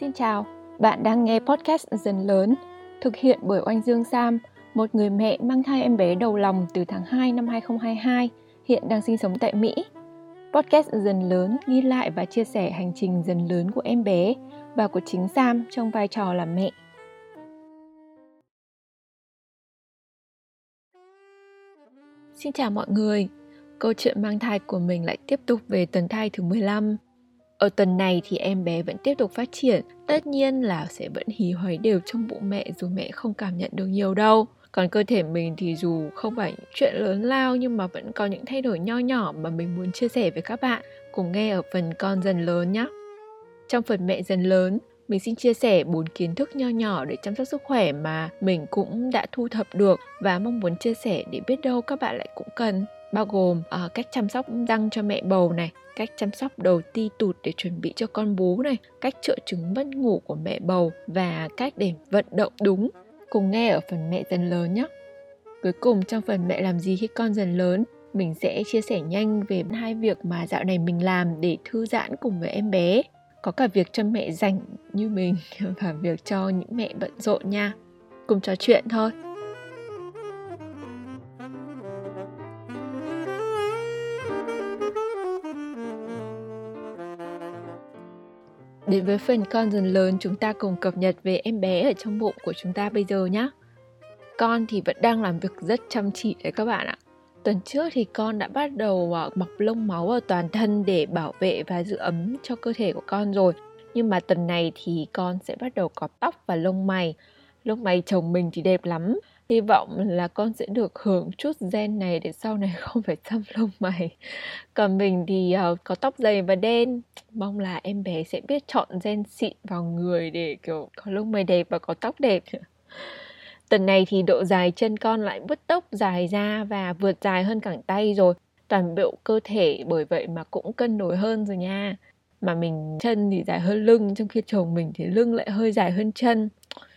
Xin chào, bạn đang nghe podcast Dần Lớn, thực hiện bởi Oanh Dương Sam, một người mẹ mang thai em bé đầu lòng từ tháng 2 năm 2022, hiện đang sinh sống tại Mỹ. Podcast Dần Lớn ghi lại và chia sẻ hành trình dần lớn của em bé và của chính Sam trong vai trò là mẹ. Xin chào mọi người, câu chuyện mang thai của mình lại tiếp tục về tuần thai thứ 15 ở tuần này thì em bé vẫn tiếp tục phát triển, tất nhiên là sẽ vẫn hí hoáy đều trong bụng mẹ dù mẹ không cảm nhận được nhiều đâu. Còn cơ thể mình thì dù không phải chuyện lớn lao nhưng mà vẫn có những thay đổi nho nhỏ mà mình muốn chia sẻ với các bạn. Cùng nghe ở phần con dần lớn nhé. Trong phần mẹ dần lớn, mình xin chia sẻ bốn kiến thức nho nhỏ để chăm sóc sức khỏe mà mình cũng đã thu thập được và mong muốn chia sẻ để biết đâu các bạn lại cũng cần bao gồm uh, cách chăm sóc răng cho mẹ bầu này, cách chăm sóc đầu ti tụt để chuẩn bị cho con bú này, cách chữa chứng mất ngủ của mẹ bầu và cách để vận động đúng. Cùng nghe ở phần mẹ dần lớn nhé. Cuối cùng trong phần mẹ làm gì khi con dần lớn, mình sẽ chia sẻ nhanh về hai việc mà dạo này mình làm để thư giãn cùng với em bé. Có cả việc cho mẹ dành như mình và việc cho những mẹ bận rộn nha. Cùng trò chuyện thôi. Đến với phần con dần lớn, chúng ta cùng cập nhật về em bé ở trong bụng của chúng ta bây giờ nhé. Con thì vẫn đang làm việc rất chăm chỉ đấy các bạn ạ. Tuần trước thì con đã bắt đầu mặc mọc lông máu ở toàn thân để bảo vệ và giữ ấm cho cơ thể của con rồi. Nhưng mà tuần này thì con sẽ bắt đầu có tóc và lông mày. Lông mày chồng mình thì đẹp lắm, hy vọng là con sẽ được hưởng chút gen này để sau này không phải chăm lông mày. Còn mình thì uh, có tóc dày và đen. Mong là em bé sẽ biết chọn gen xịn vào người để kiểu có lông mày đẹp và có tóc đẹp. Tuần này thì độ dài chân con lại bứt tốc dài ra và vượt dài hơn cẳng tay rồi. Toàn bộ cơ thể bởi vậy mà cũng cân đối hơn rồi nha. Mà mình chân thì dài hơn lưng trong khi chồng mình thì lưng lại hơi dài hơn chân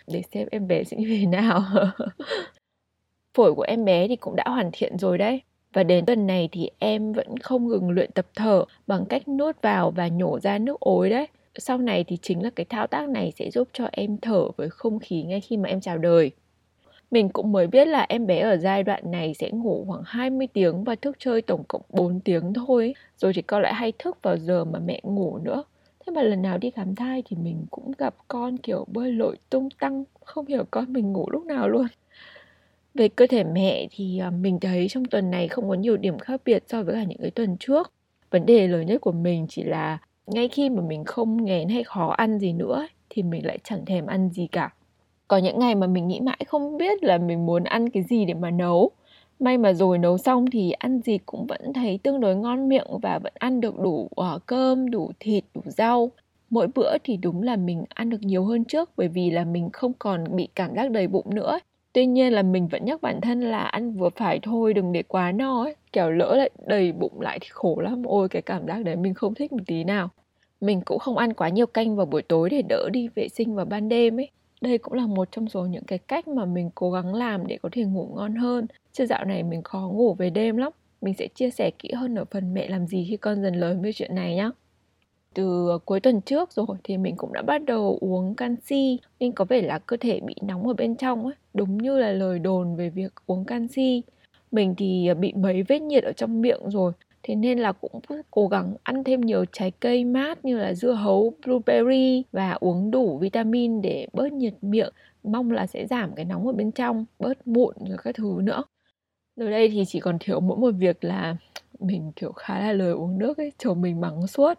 để xem em bé sẽ như thế nào. Phổi của em bé thì cũng đã hoàn thiện rồi đấy. Và đến tuần này thì em vẫn không ngừng luyện tập thở bằng cách nuốt vào và nhổ ra nước ối đấy. Sau này thì chính là cái thao tác này sẽ giúp cho em thở với không khí ngay khi mà em chào đời. Mình cũng mới biết là em bé ở giai đoạn này sẽ ngủ khoảng 20 tiếng và thức chơi tổng cộng 4 tiếng thôi. Rồi thì con lại hay thức vào giờ mà mẹ ngủ nữa thế mà lần nào đi khám thai thì mình cũng gặp con kiểu bơi lội tung tăng, không hiểu con mình ngủ lúc nào luôn. Về cơ thể mẹ thì à, mình thấy trong tuần này không có nhiều điểm khác biệt so với cả những cái tuần trước. Vấn đề lớn nhất của mình chỉ là ngay khi mà mình không nghén hay khó ăn gì nữa thì mình lại chẳng thèm ăn gì cả. Có những ngày mà mình nghĩ mãi không biết là mình muốn ăn cái gì để mà nấu may mà rồi nấu xong thì ăn gì cũng vẫn thấy tương đối ngon miệng và vẫn ăn được đủ uh, cơm đủ thịt đủ rau. Mỗi bữa thì đúng là mình ăn được nhiều hơn trước bởi vì là mình không còn bị cảm giác đầy bụng nữa. Tuy nhiên là mình vẫn nhắc bản thân là ăn vừa phải thôi đừng để quá no ấy. Kẻo lỡ lại đầy bụng lại thì khổ lắm. Ôi cái cảm giác đấy mình không thích một tí nào. Mình cũng không ăn quá nhiều canh vào buổi tối để đỡ đi vệ sinh vào ban đêm ấy đây cũng là một trong số những cái cách mà mình cố gắng làm để có thể ngủ ngon hơn. Chứ dạo này mình khó ngủ về đêm lắm. Mình sẽ chia sẻ kỹ hơn ở phần mẹ làm gì khi con dần lớn với chuyện này nhé từ ờ, cuối tuần trước rồi thì mình cũng đã bắt đầu uống canxi. Nhưng có vẻ là cơ thể bị nóng ở bên trong ấy. Đúng như là lời đồn về việc uống canxi. Mình thì ờ, bị mấy vết nhiệt ở trong miệng rồi thế nên là cũng cố gắng ăn thêm nhiều trái cây mát như là dưa hấu, blueberry và uống đủ vitamin để bớt nhiệt miệng. Mong là sẽ giảm cái nóng ở bên trong, bớt mụn rồi các thứ nữa. Rồi đây thì chỉ còn thiếu mỗi một việc là mình, kiểu, khá là lời uống nước ấy chồng mình mắng suốt.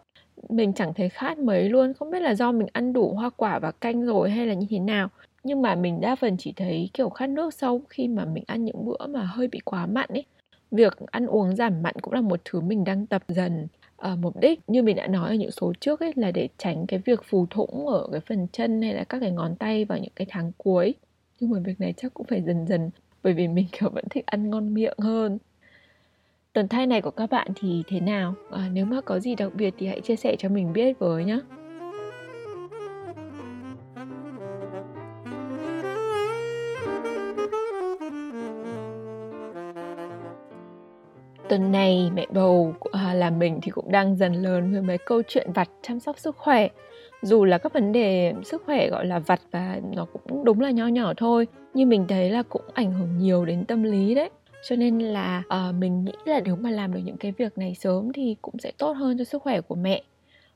Mình chẳng thấy khát mấy luôn, không biết là do mình ăn đủ hoa quả và canh rồi hay là như thế nào. Nhưng mà mình đa phần chỉ thấy, kiểu, khát nước sau khi mà mình ăn những bữa mà hơi bị quá mặn ấy việc ăn uống giảm mặn cũng là một thứ mình đang tập dần à, mục đích. Như mình đã nói ở những số trước ấy là để tránh cái việc phù thủng ở cái phần chân hay là các cái ngón tay vào những cái tháng cuối. Nhưng mà việc này chắc cũng phải dần dần bởi vì mình kiểu vẫn thích ăn ngon miệng hơn. Tuần thai này của các bạn thì thế nào? À, nếu mà có gì đặc biệt thì hãy chia sẻ cho mình biết với nhé tuần này mẹ bầu à, là mình thì cũng đang dần lớn với mấy câu chuyện vặt chăm sóc sức khỏe. Dù là các vấn đề sức khỏe gọi là vặt và nó cũng đúng là nho nhỏ thôi nhưng mình thấy là cũng ảnh hưởng nhiều đến tâm lý đấy. Cho nên là uh, mình nghĩ là nếu mà làm được những cái việc này sớm thì cũng sẽ tốt hơn cho sức khỏe của mẹ.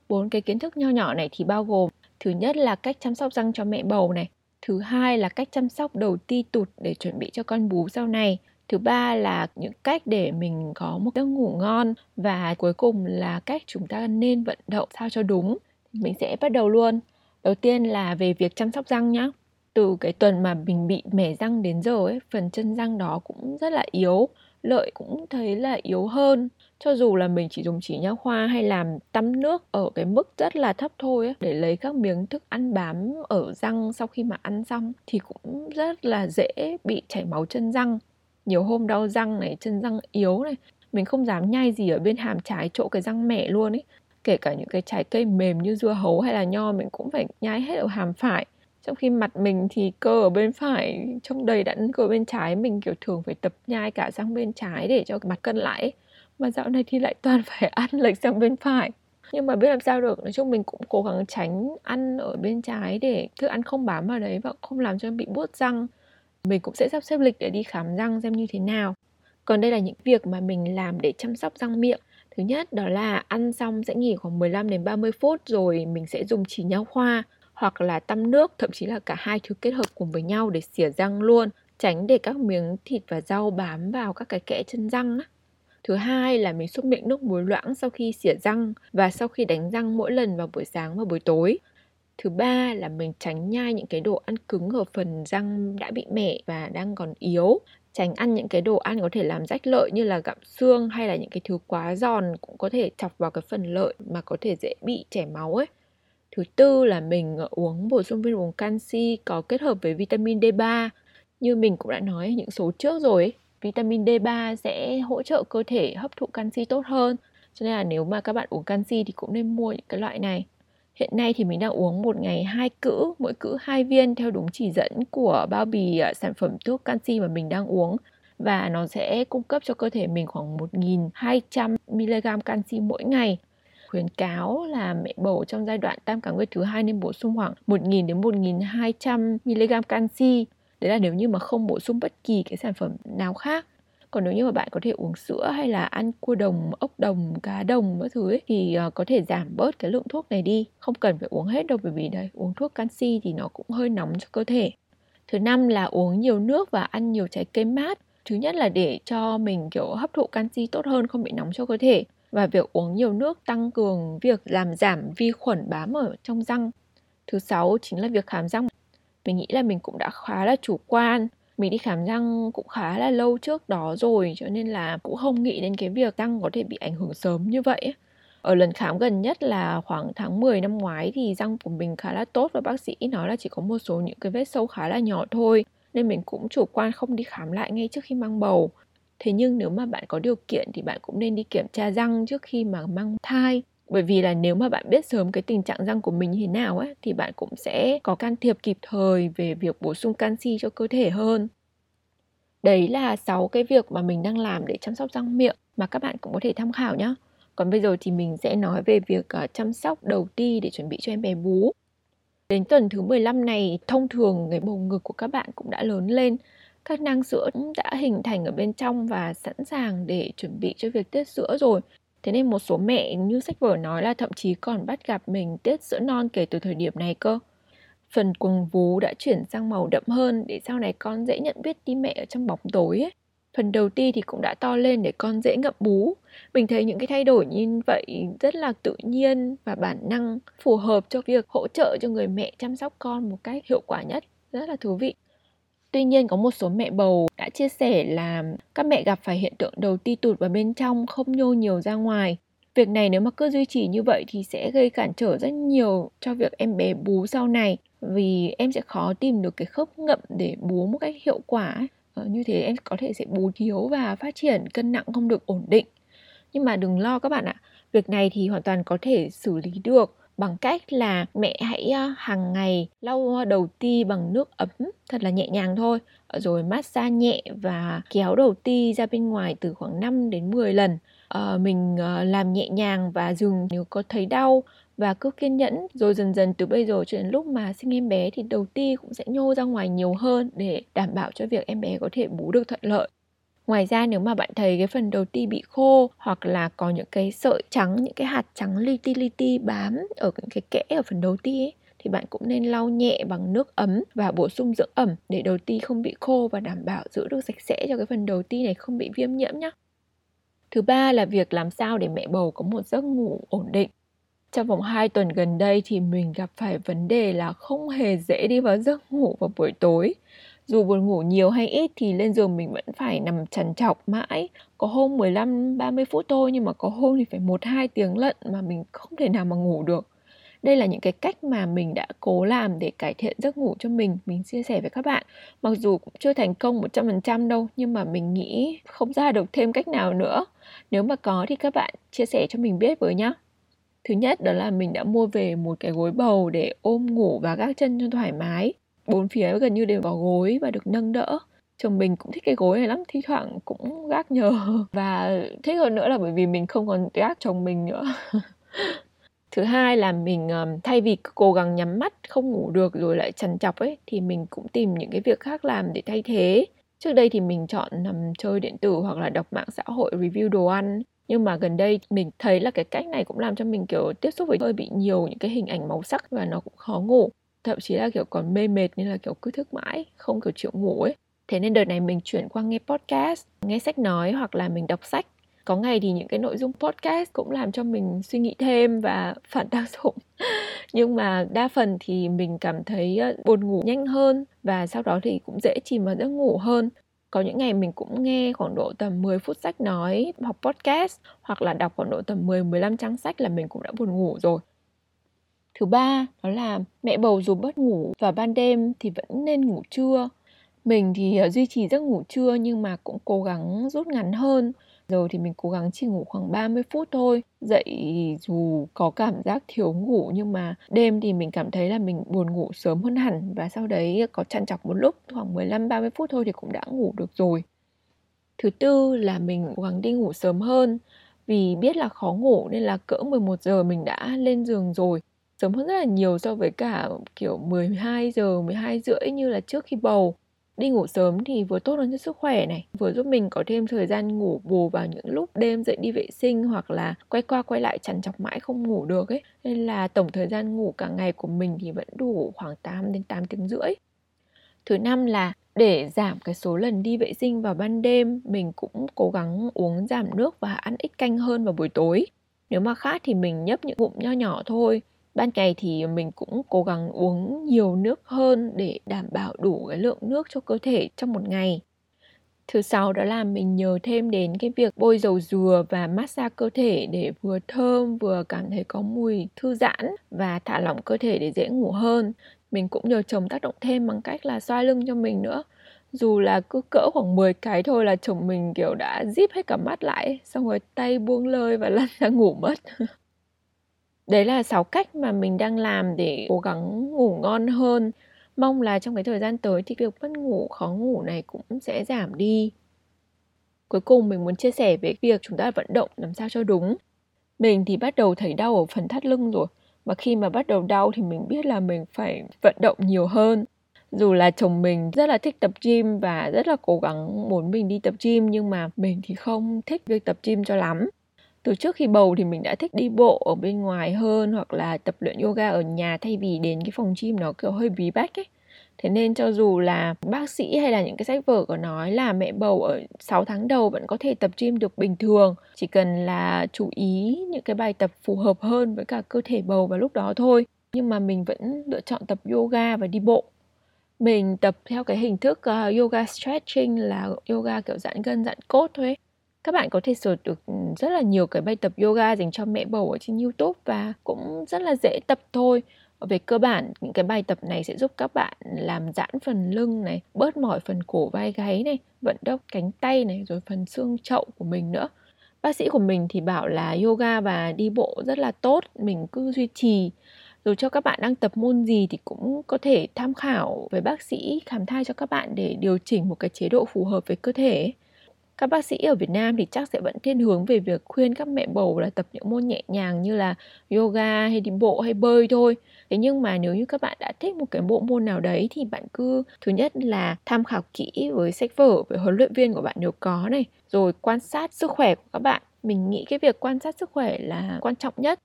Bốn cái kiến thức nho nhỏ này thì bao gồm thứ nhất là cách chăm sóc răng cho mẹ bầu này thứ hai là cách chăm sóc đầu ti tụt để chuẩn bị cho con bú sau này thứ ba là những cách để mình có một giấc ngủ ngon và cuối cùng là cách chúng ta nên vận động sao cho đúng. Mình sẽ bắt đầu luôn. Đầu tiên là về việc chăm sóc răng nhá. Từ cái tuần mà mình bị mẻ răng đến giờ ấy phần chân răng đó cũng rất là yếu lợi cũng thấy là yếu hơn. Cho dù là mình chỉ dùng chỉ nha khoa hay làm tắm nước ở cái mức rất là thấp thôi ấy, để lấy các miếng thức ăn bám ở răng sau khi mà ăn xong thì cũng rất là dễ bị chảy máu chân răng nhiều hôm đau răng này, chân răng yếu này. Mình không dám nhai gì ở bên hàm trái chỗ cái răng mẹ luôn ấy. Kể cả những cái trái cây mềm như dưa hấu hay là nho mình cũng phải nhai hết ở hàm phải. Trong khi mặt mình thì cơ ở bên phải, trông đầy đặn cơ bên trái. Mình, kiểu, thường phải tập nhai cả sang bên trái để cho mặt cân lại mà dạo này thì lại toàn phải ăn lệch sang bên phải. Nhưng mà biết làm sao được, nói chung mình cũng cố gắng tránh ăn ở bên trái để thức ăn không bám vào đấy và không làm cho bị buốt răng mình cũng sẽ sắp xếp lịch để đi khám răng xem như thế nào còn đây là những việc mà mình làm để chăm sóc răng miệng Thứ nhất đó là ăn xong sẽ nghỉ khoảng 15 đến 30 phút rồi mình sẽ dùng chỉ nhau khoa hoặc là tăm nước, thậm chí là cả hai thứ kết hợp cùng với nhau để xỉa răng luôn, tránh để các miếng thịt và rau bám vào các cái kẽ chân răng á. Thứ hai là mình xúc miệng nước muối loãng sau khi xỉa răng và sau khi đánh răng mỗi lần vào buổi sáng và buổi tối. Thứ ba là mình tránh nhai những cái đồ ăn cứng ở phần răng đã bị mẻ và đang còn yếu tránh ăn những cái đồ ăn có thể làm rách lợi như là gặm xương hay là những cái thứ quá giòn cũng có thể chọc vào cái phần lợi mà có thể dễ bị chảy máu ấy. Thứ tư là mình ờ, uống bổ sung viên uống canxi có kết hợp với vitamin D3. Như mình cũng đã nói những số trước rồi ấy, vitamin D3 sẽ hỗ trợ cơ thể hấp thụ canxi tốt hơn. Cho nên là nếu mà các bạn uống canxi thì cũng nên mua những cái loại này. Hiện nay thì mình đang uống một ngày hai cữ, mỗi cữ hai viên theo đúng chỉ dẫn của bao bì à, sản phẩm thuốc canxi mà mình đang uống và nó sẽ cung cấp cho cơ thể mình khoảng 1.200 mg canxi mỗi ngày. Khuyến cáo là mẹ bầu trong giai đoạn tam cá nguyệt thứ hai nên bổ sung khoảng 1.000 đến 1.200 mg canxi. Đấy là nếu như mà không bổ sung bất kỳ cái sản phẩm nào khác còn nếu như mà bạn có thể uống sữa hay là ăn cua đồng ốc đồng cá đồng các thứ ấy, thì ờ, có thể giảm bớt cái lượng thuốc này đi. Không cần phải uống hết đâu bởi vì đây uống thuốc canxi thì nó cũng hơi nóng cho cơ thể. Thứ năm là uống nhiều nước và ăn nhiều trái cây mát. Thứ nhất là để cho mình kiểu hấp thụ canxi tốt hơn không bị nóng cho cơ thể. Và việc uống nhiều nước tăng cường việc làm giảm vi khuẩn bám ở trong răng. Thứ sáu chính là việc khám răng. Mình nghĩ là mình cũng đã khá là chủ quan mình đi khám răng cũng khá là lâu trước đó rồi, cho nên là cũng không nghĩ đến cái việc răng có thể bị ảnh hưởng sớm như vậy ở lần khám gần nhất là khoảng tháng 10 năm ngoái thì răng của mình khá là tốt và bác sĩ nói là chỉ có một số những cái vết sâu khá là nhỏ thôi, nên mình cũng chủ quan không đi khám lại ngay trước khi mang bầu. Thế nhưng nếu mà bạn có điều kiện thì bạn cũng nên đi kiểm tra răng trước khi mà mang thai bởi vì là nếu mà bạn biết sớm cái tình trạng răng của mình như thế nào ấy thì bạn cũng sẽ có can thiệp kịp thời về việc bổ sung canxi cho cơ thể hơn. Đấy là 6 cái việc mà mình đang làm để chăm sóc răng miệng mà các bạn cũng có thể tham khảo nhé còn bây giờ thì mình sẽ nói về việc ờ, chăm sóc đầu ti để chuẩn bị cho em bé bú. Đến tuần thứ 15 này, thông thường cái bầu ngực của các bạn cũng đã lớn lên. Các nang sữa cũng đã hình thành ở bên trong và sẵn sàng để chuẩn bị cho việc tiết sữa rồi. Thế nên một số mẹ như sách vở nói là thậm chí còn bắt gặp mình tiết sữa non kể từ thời điểm này cơ. Phần quần vú đã chuyển sang màu đậm hơn để sau này con dễ nhận biết đi mẹ ở trong bóng tối ấy. Phần đầu ti thì cũng đã to lên để con dễ ngậm bú. Mình thấy những cái thay đổi như vậy rất là tự nhiên và bản năng, phù hợp cho việc hỗ trợ cho người mẹ chăm sóc con một cách hiệu quả nhất. Rất là thú vị. Tuy nhiên có một số mẹ bầu đã chia sẻ là các mẹ gặp phải hiện tượng đầu ti tụt vào bên trong không nhô nhiều ra ngoài. Việc này nếu mà cứ duy trì như vậy thì sẽ gây cản trở rất nhiều cho việc em bé bú sau này vì em sẽ khó tìm được cái khớp ngậm để bú một cách hiệu quả. Ờ, như thế em có thể sẽ bú thiếu và phát triển cân nặng không được ổn định. Nhưng mà đừng lo các bạn ạ, việc này thì hoàn toàn có thể xử lý được bằng cách là mẹ hãy ờ, hàng ngày lau đầu ti bằng nước ấm thật là nhẹ nhàng thôi rồi massage nhẹ và kéo đầu ti ra bên ngoài từ khoảng 5 đến 10 lần. à, mình ờ, làm nhẹ nhàng và dừng nếu có thấy đau và cứ kiên nhẫn rồi dần dần từ bây giờ cho đến lúc mà sinh em bé thì đầu ti cũng sẽ nhô ra ngoài nhiều hơn để đảm bảo cho việc em bé có thể bú được thuận lợi. Ngoài ra nếu mà bạn thấy cái phần đầu ti bị khô hoặc là có những cái sợi trắng, những cái hạt trắng li ti li ti bám ở những cái kẽ ở phần đầu ti ấy, thì bạn cũng nên lau nhẹ bằng nước ấm và bổ sung dưỡng ẩm để đầu ti không bị khô và đảm bảo giữ được sạch sẽ cho cái phần đầu ti này không bị viêm nhiễm nhé. Thứ ba là việc làm sao để mẹ bầu có một giấc ngủ ổn định. Trong vòng 2 tuần gần đây thì mình gặp phải vấn đề là không hề dễ đi vào giấc ngủ vào buổi tối. Dù buồn ngủ nhiều hay ít thì lên giường mình vẫn phải nằm trằn trọc mãi. Có hôm 15 30 phút thôi nhưng mà có hôm thì phải 1 2 tiếng lận mà mình không thể nào mà ngủ được. Đây là những cái cách mà mình đã cố làm để cải thiện giấc ngủ cho mình, mình chia sẻ với các bạn. Mặc dù cũng chưa thành công 100% đâu, nhưng mà mình nghĩ không ra được thêm cách nào nữa. Nếu mà có thì các bạn chia sẻ cho mình biết với nhá. Thứ nhất đó là mình đã mua về một cái gối bầu để ôm ngủ và gác chân cho thoải mái. Bốn phía gần như đều có gối và được nâng đỡ. Chồng mình cũng thích cái gối này lắm, thi thoảng cũng gác nhờ. Và thích hơn nữa là bởi vì mình không còn gác chồng mình nữa. thứ hai là mình thay vì cố gắng nhắm mắt không ngủ được rồi lại trằn chọc ấy thì mình cũng tìm những cái việc khác làm để thay thế trước đây thì mình chọn nằm chơi điện tử hoặc là đọc mạng xã hội review đồ ăn nhưng mà gần đây mình thấy là cái cách này cũng làm cho mình kiểu tiếp xúc với hơi bị nhiều những cái hình ảnh màu sắc và nó cũng khó ngủ thậm chí là, kiểu, còn mê mệt nên là, kiểu, cứ thức mãi, không, kiểu, chịu ngủ ấy. Thế nên đợt này mình chuyển qua nghe podcast, nghe sách nói hoặc là mình đọc sách. Có ngày thì những cái nội dung podcast cũng làm cho mình suy nghĩ thêm và phản tác dụng. Nhưng mà đa phần thì mình cảm thấy ờ, buồn ngủ nhanh hơn và sau đó thì cũng dễ chìm vào giấc ngủ hơn. Có những ngày mình cũng nghe khoảng độ tầm 10 phút sách nói hoặc podcast hoặc là đọc khoảng độ tầm 10 15 trang sách là mình cũng đã buồn ngủ rồi. Thứ ba, đó là mẹ bầu dù bớt ngủ vào ban đêm thì vẫn nên ngủ trưa. Mình thì ờ, duy trì giấc ngủ trưa nhưng mà cũng cố gắng rút ngắn hơn Giờ thì mình cố gắng chỉ ngủ khoảng 30 phút thôi. Dậy dù có cảm giác thiếu ngủ nhưng mà đêm thì mình cảm thấy là mình buồn ngủ sớm hơn hẳn và sau đấy có chăn chọc một lúc, khoảng 15 30 phút thôi thì cũng đã ngủ được rồi. Thứ tư là mình cố gắng đi ngủ sớm hơn vì biết là khó ngủ nên là cỡ 11 giờ mình đã lên giường rồi sớm hơn rất là nhiều so với cả, kiểu 12 giờ 12 rưỡi như là trước khi bầu. Đi ngủ sớm thì vừa tốt hơn cho sức khỏe này, vừa giúp mình có thêm thời gian ngủ bù vào những lúc đêm dậy đi vệ sinh hoặc là quay qua quay lại chằn chọc mãi không ngủ được ấy. Nên là tổng thời gian ngủ cả ngày của mình thì vẫn đủ khoảng 8 đến 8 tiếng rưỡi. Thứ năm là để giảm cái số lần đi vệ sinh vào ban đêm, mình cũng cố gắng uống giảm nước và ăn ít canh hơn vào buổi tối. Nếu mà khát thì mình nhấp những ngụm nho nhỏ thôi ban ngày thì mình cũng cố gắng uống nhiều nước hơn để đảm bảo đủ cái lượng nước cho cơ thể trong một ngày. Thứ sáu đó là mình nhờ thêm đến cái việc bôi dầu dừa và massage cơ thể để vừa thơm vừa cảm thấy có mùi thư giãn và thả lỏng cơ thể để dễ ngủ hơn. Mình cũng nhờ chồng tác động thêm bằng cách là xoa lưng cho mình nữa. Dù là cứ cỡ khoảng 10 cái thôi là chồng mình, kiểu, đã zip hết cả mắt lại, xong rồi tay buông lơi và lăn ra ngủ mất đấy là sáu cách mà mình đang làm để cố gắng ngủ ngon hơn. Mong là trong cái thời gian tới thì việc mất ngủ, khó ngủ này cũng sẽ giảm đi. Cuối cùng mình muốn chia sẻ về việc chúng ta vận động làm sao cho đúng. Mình thì bắt đầu thấy đau ở phần thắt lưng rồi, mà khi mà bắt đầu đau thì mình biết là mình phải vận động nhiều hơn. Dù là chồng mình rất là thích tập gym và rất là cố gắng muốn mình đi tập gym nhưng mà mình thì không thích việc tập gym cho lắm từ trước khi bầu thì mình đã thích đi bộ ở bên ngoài hơn hoặc là tập luyện yoga ở nhà thay vì đến cái phòng gym nó kiểu hơi bí bách ấy. Thế nên cho dù là bác sĩ hay là những cái sách vở có nói là mẹ bầu ở 6 tháng đầu vẫn có thể tập gym được bình thường. Chỉ cần là chú ý những cái bài tập phù hợp hơn với cả cơ thể bầu vào lúc đó thôi. Nhưng mà mình vẫn lựa chọn tập yoga và đi bộ. Mình tập theo cái hình thức uh, yoga stretching là yoga kiểu giãn gân giãn cốt thôi các bạn có thể search được ừ, rất là nhiều cái bài tập yoga dành cho mẹ bầu ở trên YouTube và cũng rất là dễ tập thôi. Về cơ bản, những cái bài tập này sẽ giúp các bạn làm giãn phần lưng này, bớt mỏi phần cổ vai gáy này, vận động cánh tay này, rồi phần xương chậu của mình nữa. Bác sĩ của mình thì bảo là yoga và đi bộ rất là tốt, mình cứ duy trì dù cho các bạn đang tập môn gì thì cũng có thể tham khảo với bác sĩ khám thai cho các bạn để điều chỉnh một cái chế độ phù hợp với cơ thể các bác sĩ ở Việt Nam thì chắc sẽ vẫn thiên hướng về việc khuyên các mẹ bầu là tập những môn nhẹ nhàng như là yoga hay đi bộ hay bơi thôi. Thế nhưng mà nếu như các bạn đã thích một cái bộ môn nào đấy thì bạn cứ thứ nhất là tham khảo kỹ với sách vở với huấn luyện viên của bạn nếu có này, rồi quan sát sức khỏe của các bạn. Mình nghĩ cái việc quan sát sức khỏe là quan trọng nhất.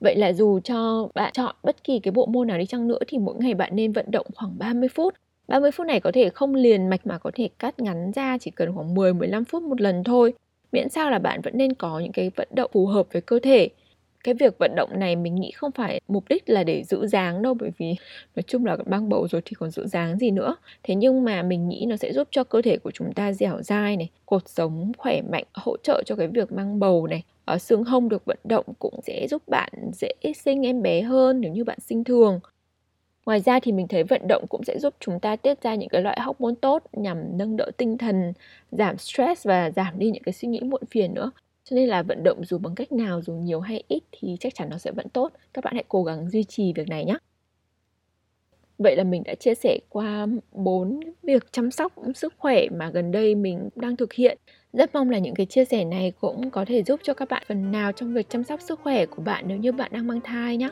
Vậy là dù cho bạn chọn bất kỳ cái bộ môn nào đi chăng nữa thì mỗi ngày bạn nên vận động khoảng 30 phút 30 phút này có thể không liền mạch mà có thể cắt ngắn ra chỉ cần khoảng 10 15 phút một lần thôi. Miễn sao là bạn vẫn nên có những cái vận động phù hợp với cơ thể. Cái việc vận động này mình nghĩ không phải mục đích là để giữ dáng đâu bởi vì nói chung là mang bầu rồi thì còn giữ dáng gì nữa. Thế nhưng mà mình nghĩ nó sẽ giúp cho cơ thể của chúng ta dẻo dai này, cột sống khỏe mạnh, hỗ trợ cho cái việc mang bầu này. Ở xương hông được vận động cũng sẽ giúp bạn dễ sinh em bé hơn nếu như bạn sinh thường Ngoài ra thì mình thấy vận động cũng sẽ giúp chúng ta tiết ra những cái loại hormone tốt nhằm nâng đỡ tinh thần, giảm stress và giảm đi những cái suy nghĩ muộn phiền nữa. Cho nên là vận động dù bằng cách nào, dù nhiều hay ít thì chắc chắn nó sẽ vẫn tốt. Các bạn hãy cố gắng duy trì việc này nhé. Vậy là mình đã chia sẻ qua bốn việc chăm sóc sức khỏe mà gần đây mình đang thực hiện. Rất mong là những cái chia sẻ này cũng có thể giúp cho các bạn phần nào trong việc chăm sóc sức khỏe của bạn nếu như bạn đang mang thai nhé.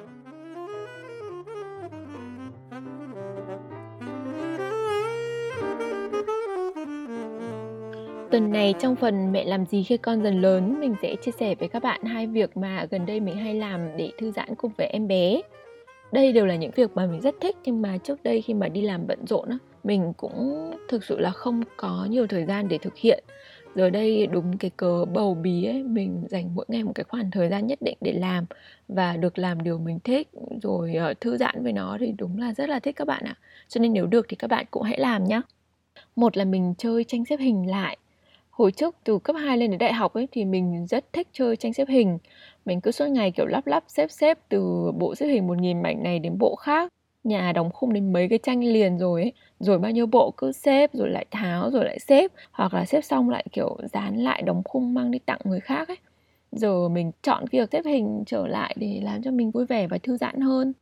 Tuần này trong phần mẹ làm gì khi con dần lớn, mình sẽ chia sẻ với các bạn hai việc mà gần đây mình hay làm để thư giãn cùng với em bé. Đây đều là những việc mà mình rất thích nhưng mà trước đây khi mà đi làm bận rộn á, mình cũng thực sự là không có nhiều thời gian để thực hiện. Giờ đây đúng cái cớ bầu bí ấy, mình dành mỗi ngày một cái khoảng thời gian nhất định để làm và được làm điều mình thích rồi ờ, thư giãn với nó thì đúng là rất là thích các bạn ạ. Cho nên nếu được thì các bạn cũng hãy làm nhé. Một là mình chơi tranh xếp hình lại hồi trước từ cấp 2 lên đến đại học ấy thì mình rất thích chơi tranh xếp hình. Mình cứ suốt ngày, kiểu, lắp lắp, xếp xếp từ bộ xếp hình một nghìn mảnh này đến bộ khác. Nhà đóng khung đến mấy cái tranh liền rồi ấy. Rồi bao nhiêu bộ cứ xếp, rồi lại tháo, rồi lại xếp. Hoặc là xếp xong lại, kiểu, dán lại đóng khung mang đi tặng người khác ấy. Giờ mình chọn việc xếp hình trở lại để làm cho mình vui vẻ và thư giãn hơn.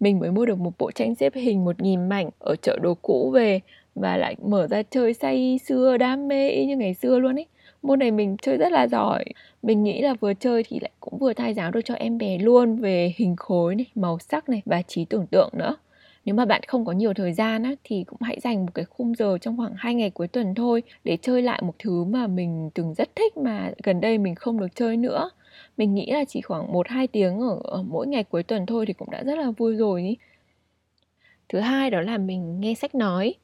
Mình mới mua được một bộ tranh xếp hình một nghìn mảnh ở chợ đồ cũ về và lại mở ra chơi say xưa đam mê y như ngày xưa luôn ấy môn này mình chơi rất là giỏi mình nghĩ là vừa chơi thì lại cũng vừa thay giáo được cho em bé luôn về hình khối này màu sắc này và trí tưởng tượng nữa nếu mà bạn không có nhiều thời gian á, thì cũng hãy dành một cái khung giờ trong khoảng 2 ngày cuối tuần thôi để chơi lại một thứ mà mình từng rất thích mà gần đây mình không được chơi nữa. Mình nghĩ là chỉ khoảng 1-2 tiếng ở, ở mỗi ngày cuối tuần thôi thì cũng đã rất là vui rồi ý. Thứ hai đó là mình nghe sách nói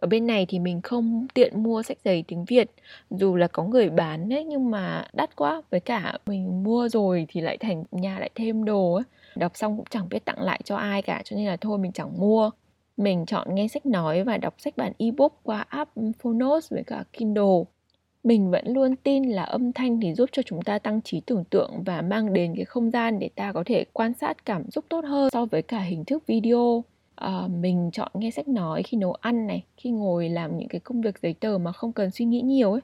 ở bên này thì mình không tiện mua sách giấy tiếng Việt, dù là có người bán đấy, nhưng mà đắt quá. Với cả mình mua rồi thì lại thành nhà lại thêm đồ ấy. Đọc xong cũng chẳng biết tặng lại cho ai cả, cho nên là thôi mình chẳng mua. Mình chọn nghe sách nói và đọc sách bản ebook qua app Phonos với cả Kindle. Mình vẫn luôn tin là âm thanh thì giúp cho chúng ta tăng trí tưởng tượng và mang đến cái không gian để ta có thể quan sát cảm xúc tốt hơn so với cả hình thức video uh, mình chọn nghe sách nói khi nấu ăn này khi ngồi làm những cái công việc giấy tờ mà không cần suy nghĩ nhiều ấy.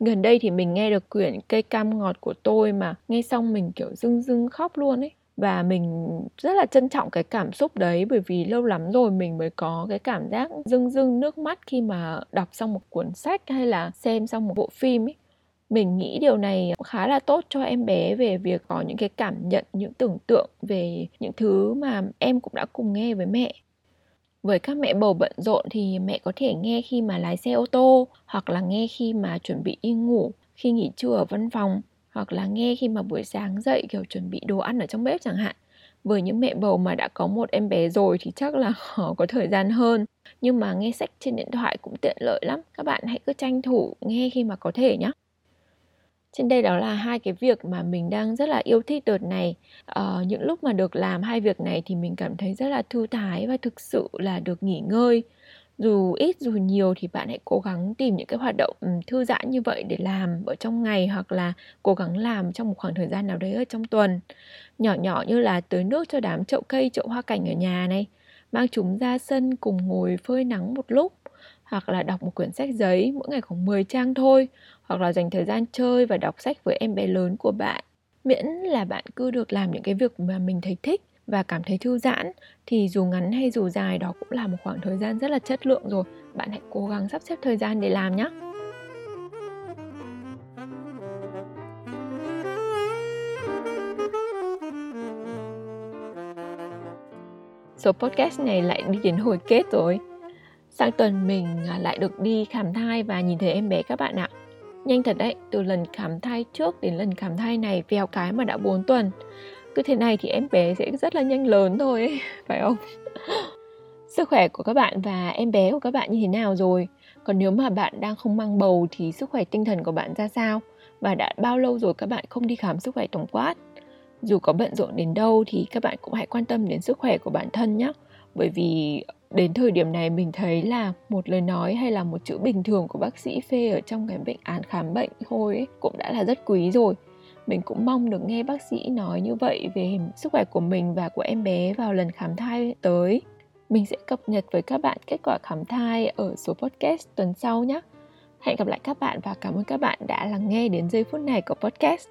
Gần đây thì mình nghe được quyển cây cam ngọt của tôi mà nghe xong mình kiểu rưng rưng khóc luôn ấy. Và mình rất là trân trọng cái cảm xúc đấy bởi vì lâu lắm rồi mình mới có cái cảm giác rưng rưng nước mắt khi mà đọc xong một cuốn sách hay là xem xong một bộ phim ấy mình nghĩ điều này khá là tốt cho em bé về việc có những cái cảm nhận, những tưởng tượng về những thứ mà em cũng đã cùng nghe với mẹ. Với các mẹ bầu bận rộn thì mẹ có thể nghe khi mà lái xe ô tô, hoặc là nghe khi mà chuẩn bị đi ngủ, khi nghỉ trưa ở văn phòng, hoặc là nghe khi mà buổi sáng dậy, kiểu, chuẩn bị đồ ăn ở trong bếp chẳng hạn. Với những mẹ bầu mà đã có một em bé rồi thì chắc là họ có thời gian hơn. Nhưng mà nghe sách trên điện thoại cũng tiện lợi lắm, các bạn hãy cứ tranh thủ nghe khi mà có thể nhé trên đây đó là hai cái việc mà mình đang rất là yêu thích đợt này. Ờ, những lúc mà được làm hai việc này thì mình cảm thấy rất là thư thái và thực sự là được nghỉ ngơi. Dù ít dù nhiều thì bạn hãy cố gắng tìm những cái hoạt động thư giãn như vậy để làm ở trong ngày hoặc là cố gắng làm trong một khoảng thời gian nào đấy ở trong tuần. Nhỏ nhỏ như là tưới nước cho đám chậu cây chậu hoa cảnh ở nhà này mang chúng ra sân cùng ngồi phơi nắng một lúc hoặc là đọc một quyển sách giấy mỗi ngày khoảng 10 trang thôi hoặc là dành thời gian chơi và đọc sách với em bé lớn của bạn. Miễn là bạn cứ được làm những cái việc mà mình thấy thích và cảm thấy thư giãn, thì dù ngắn hay dù dài đó cũng là một khoảng thời gian rất là chất lượng rồi. Bạn hãy cố gắng sắp xếp thời gian để làm nhé số podcast này lại đi đến hồi kết rồi. Sang tuần mình à, lại được đi khám thai và nhìn thấy em bé các bạn ạ nhanh thật đấy từ lần khám thai trước đến lần khám thai này vèo cái mà đã 4 tuần. Cứ thế này thì em bé sẽ rất là nhanh lớn thôi ấy, phải không? Sức khỏe của các bạn và em bé của các bạn như thế nào rồi? Còn nếu mà bạn đang không mang bầu thì sức khỏe tinh thần của bạn ra sao? Và đã bao lâu rồi các bạn không đi khám sức khỏe tổng quát? Dù có bận rộn đến đâu thì các bạn cũng hãy quan tâm đến sức khỏe của bản thân nhé bởi vì đến thời điểm này mình thấy là một lời nói hay là một chữ bình thường của bác sĩ phê ở trong cái bệnh án khám bệnh thôi ấy, cũng đã là rất quý rồi. Mình cũng mong được nghe bác sĩ nói như vậy về sức khỏe của mình và của em bé vào lần khám thai tới. Mình sẽ cập nhật với các bạn kết quả khám thai ở số podcast tuần sau nhé. Hẹn gặp lại các bạn và cảm ơn các bạn đã lắng nghe đến giây phút này của podcast.